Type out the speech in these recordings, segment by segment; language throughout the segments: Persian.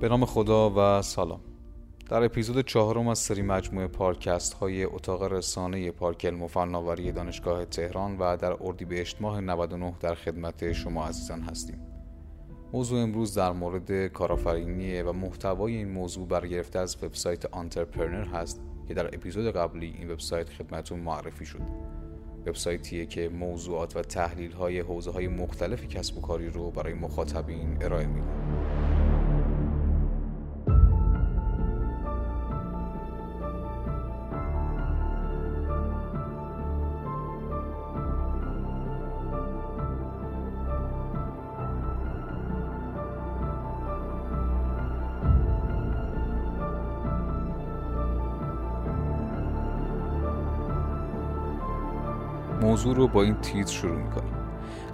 به نام خدا و سلام. در اپیزود چهارم از سری مجموعه پارکست های اتاق رسانه پارک علم و فناوری دانشگاه تهران و در اردیبهشت ماه 99 در خدمت شما عزیزان هستیم. موضوع امروز در مورد کارآفرینی و محتوای این موضوع برگرفته از وبسایت آنترپرنر هست که در اپیزود قبلی این وبسایت خدمتون معرفی شد. وبسایتیه که موضوعات و تحلیل های حوزه های مختلف کسب و کاری رو برای مخاطبین ارائه میده. موضوع رو با این تیتر شروع می‌کنیم.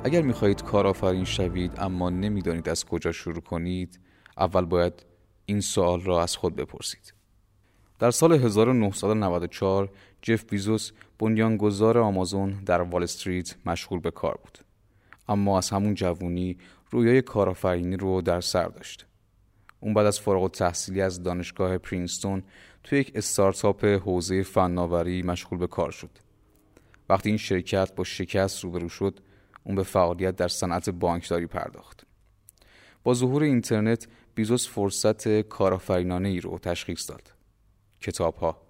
اگر می‌خواهید کارآفرین شوید اما نمی‌دانید از کجا شروع کنید اول باید این سوال را از خود بپرسید. در سال 1994 جف بیزوس بنیانگذار آمازون در وال استریت مشغول به کار بود. اما از همون جوونی رویای کارآفرینی رو در سر داشت. اون بعد از فارغ التحصیلی از دانشگاه پرینستون توی یک استارتاپ حوزه فناوری مشغول به کار شد. وقتی این شرکت با شکست روبرو شد اون به فعالیت در صنعت بانکداری پرداخت. با ظهور اینترنت بیزوس فرصت کارآفرینانه ای رو تشخیص داد. کتاب ها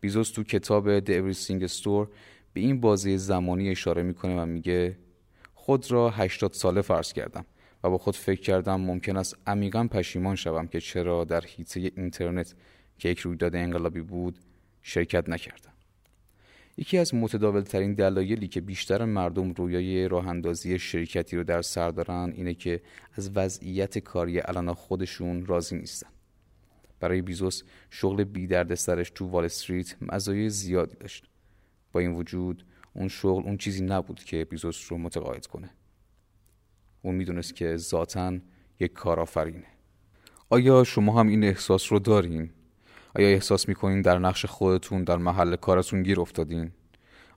بیزوس تو کتاب The Everything Store به این بازی زمانی اشاره می‌کنه و میگه خود را 80 ساله فرض کردم و با خود فکر کردم ممکن است عمیقا پشیمان شوم که چرا در حیطه اینترنت که یک رویداد انقلابی بود شرکت نکردم. یکی از متداول ترین دلایلی که بیشتر مردم رویای راه اندازی شرکتی رو در سر دارن اینه که از وضعیت کاری الان خودشون راضی نیستن. برای بیزوس شغل بی درد سرش تو وال استریت مزایای زیادی داشت. با این وجود اون شغل اون چیزی نبود که بیزوس رو متقاعد کنه. اون می‌دونست که ذاتا یک کارآفرینه. آیا شما هم این احساس رو دارین؟ آیا احساس می‌کنین در نقش خودتون در محل کارتون گیر افتادین؟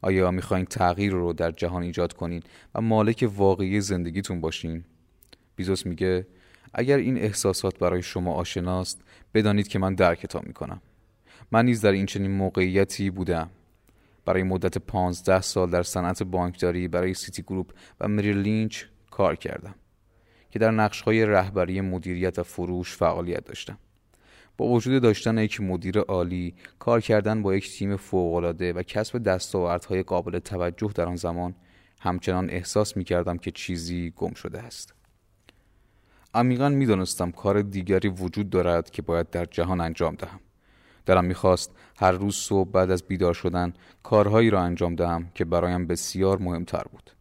آیا می‌خواین تغییر رو در جهان ایجاد کنین و مالک واقعی زندگیتون باشین؟ بیزوس میگه اگر این احساسات برای شما آشناست بدانید که من درکتان می‌کنم من نیز در این چنین موقعیتی بودم برای مدت پانزده سال در صنعت بانکداری برای سیتی گروپ و مریل لینچ کار کردم که در نقشهای رهبری مدیریت و فروش فعالیت داشتم با وجود داشتن یک مدیر عالی کار کردن با یک تیم فوقالعاده و کسب دستاوردهای قابل توجه در آن زمان همچنان احساس می کردم که چیزی گم شده است. عمیقا می‌دانستم کار دیگری وجود دارد که باید در جهان انجام دهم. دلم می‌خواست هر روز صبح بعد از بیدار شدن کارهایی را انجام دهم که برایم بسیار مهمتر بود.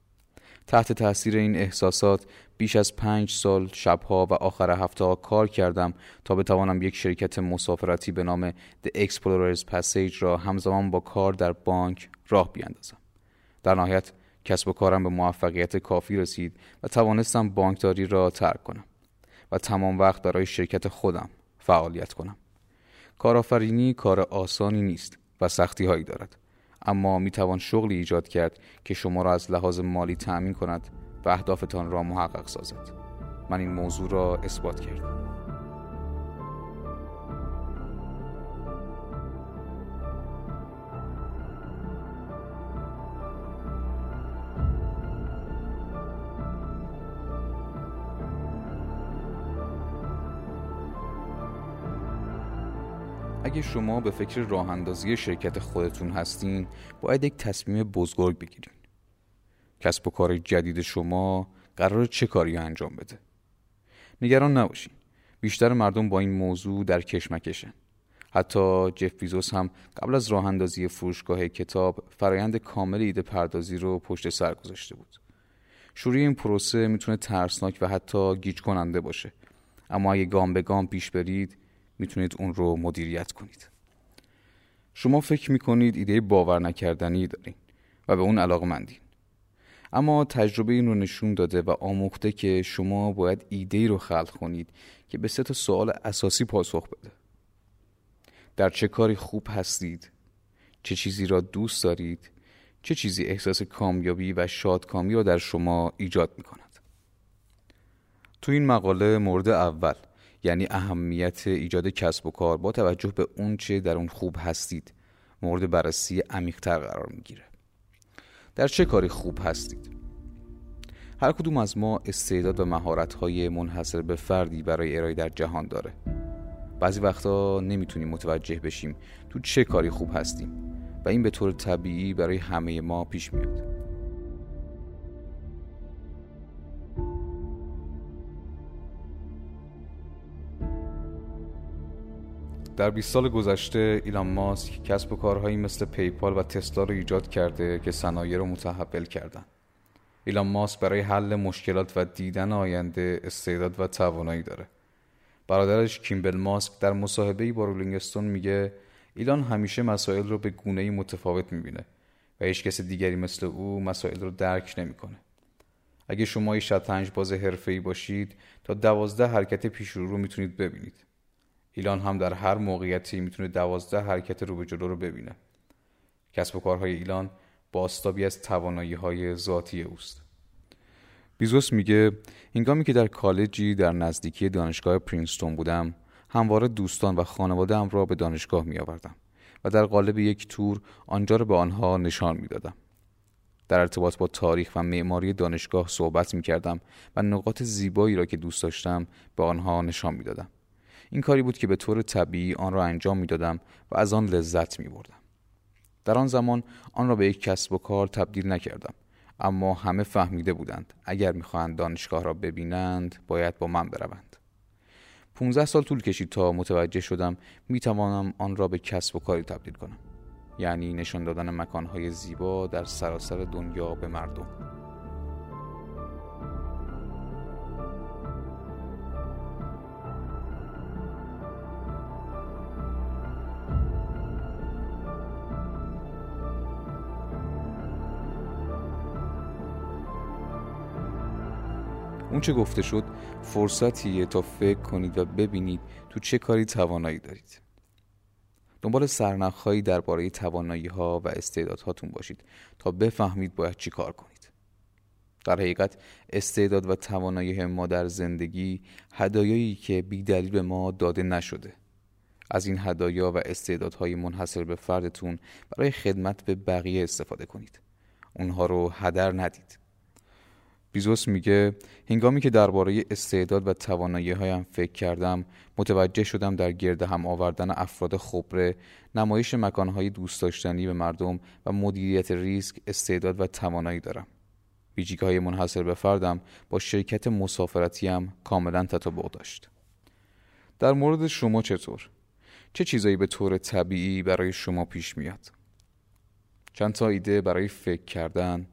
تحت تاثیر این احساسات بیش از پنج سال شبها و آخر هفته ها کار کردم تا بتوانم یک شرکت مسافرتی به نام The Explorers Passage را همزمان با کار در بانک راه بیاندازم. در نهایت کسب و کارم به موفقیت کافی رسید و توانستم بانکداری را ترک کنم و تمام وقت برای شرکت خودم فعالیت کنم. کارآفرینی کار آسانی نیست و سختی هایی دارد. اما می توان شغلی ایجاد کرد که شما را از لحاظ مالی تأمین کند و اهدافتان را محقق سازد. من این موضوع را اثبات کردم. اگه شما به فکر راه اندازی شرکت خودتون هستین باید یک تصمیم بزرگ بگیرید کسب و کار جدید شما قرار چه کاری انجام بده؟ نگران نباشین. بیشتر مردم با این موضوع در کشمکشن. حتی جف بیزوس هم قبل از راه اندازی فروشگاه کتاب فرایند کامل ایده پردازی رو پشت سر گذاشته بود. شروع این پروسه می‌تونه ترسناک و حتی گیج کننده باشه. اما اگه گام به گام پیش برید می‌تونید اون رو مدیریت کنید. شما فکر می‌کنید ایده باور نکردنی دارین و به اون علاقه مندین اما تجربه این رو نشون داده و آموخته که شما باید ایده رو خلق کنید که به سه تا سوال اساسی پاسخ بده. در چه کاری خوب هستید؟ چه چیزی را دوست دارید؟ چه چیزی احساس کامیابی و شادکامی را در شما ایجاد می کند تو این مقاله مورد اول یعنی اهمیت ایجاد کسب و کار با توجه به اون چه در اون خوب هستید مورد بررسی عمیقتر قرار می‌گیره. در چه کاری خوب هستید؟ هر کدوم از ما استعداد و مهارت‌های منحصر به فردی برای ارائه در جهان داره. بعضی وقتا نمی‌تونیم متوجه بشیم تو چه کاری خوب هستیم و این به طور طبیعی برای همه ما پیش میاد. در 20 سال گذشته ایلان ماسک کسب و کارهایی مثل پیپال و تسلا رو ایجاد کرده که صنایع رو متحول کردن. ایلان ماسک برای حل مشکلات و دیدن آینده استعداد و توانایی داره. برادرش کیمبل ماسک در مصاحبه‌ای با رولینگستون میگه ایلان همیشه مسائل رو به گونه‌ای متفاوت می‌بینه و هیچ کس دیگری مثل او مسائل رو درک نمی‌کنه. اگه شما شطرنج باز حرفه‌ای باشید تا دوازده حرکت پیش رو می‌تونید ببینید. ایلان هم در هر موقعیتی می‌تونه دوازده حرکت رو به جلو رو ببینه کسب و کارهای ایلان باستابی از توانایی های ذاتی اوست بیزوس میگه هنگامی که در کالجی در نزدیکی دانشگاه پرینستون بودم همواره دوستان و خانواده هم را به دانشگاه می آوردم و در قالب یک تور آنجا را به آنها نشان می دادم. در ارتباط با تاریخ و معماری دانشگاه صحبت می کردم و نقاط زیبایی را که دوست داشتم به آنها نشان می دادم. این کاری بود که به طور طبیعی آن را انجام می دادم و از آن لذت می بردم. در آن زمان آن را به یک کسب و کار تبدیل نکردم اما همه فهمیده بودند اگر می‌خواهند دانشگاه را ببینند باید با من بروند. 15 سال طول کشید تا متوجه شدم می توانم آن را به کسب و کاری تبدیل کنم. یعنی نشان دادن مکانهای زیبا در سراسر دنیا به مردم. اون چه گفته شد فرصتیه تا فکر کنید و ببینید تو چه کاری توانایی دارید. دنبال سرنخهایی درباره توانایی ها و استعدادهاتون باشید تا بفهمید باید چی کار کنید. در حقیقت استعداد و توانایی ما در زندگی هدایایی که بی دلیل به ما داده نشده. از این هدایا و استعدادهای منحصر به فردتون برای خدمت به بقیه استفاده کنید. اونها رو هدر ندید. بیزوس میگه هنگامی که درباره استعداد و توانایی هایم فکر کردم متوجه شدم در گرد هم آوردن افراد خبره نمایش مکانهای دوست داشتنی به مردم و مدیریت ریسک استعداد و توانایی دارم ویژگی های منحصر به فردم با شرکت مسافرتی هم کاملا تطابق داشت در مورد شما چطور؟ چه چیزایی به طور طبیعی برای شما پیش میاد؟ چند تا ایده برای فکر کردن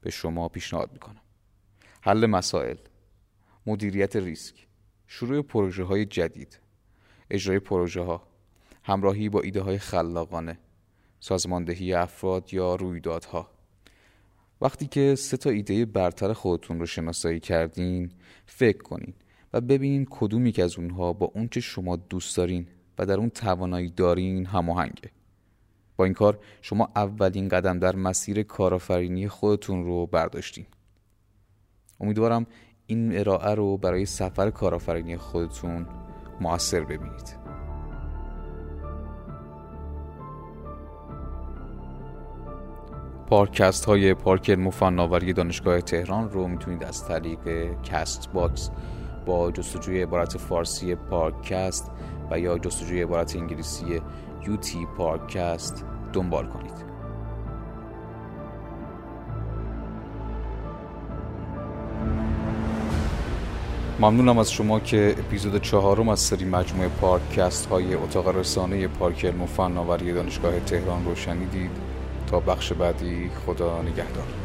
به شما پیشنهاد می‌کنم حل مسائل مدیریت ریسک شروع پروژه های جدید اجرای پروژه ها همراهی با ایده های خلاقانه سازماندهی افراد یا رویدادها. وقتی که سه تا ایده برتر خودتون رو شناسایی کردین فکر کنین و ببینین کدومی که از اونها با اون که شما دوست دارین و در اون توانایی دارین هماهنگه. با این کار شما اولین قدم در مسیر کارآفرینی خودتون رو برداشتین. امیدوارم این ارائه رو برای سفر کارآفرینی خودتون موثر ببینید. پارکست های پارک علم و فناوری دانشگاه تهران رو می‌تونید از طریق Castbox با جستجوی عبارت فارسی پارکست و یا جستجوی عبارت انگلیسی یوتی پارکست دنبال کنید. ممنونم از شما که اپیزود چهارم از سری مجموعه پارکست های اتاق رسانه پارک علم و فناوری دانشگاه تهران رو شنیدید تا بخش بعدی خدا نگهدار.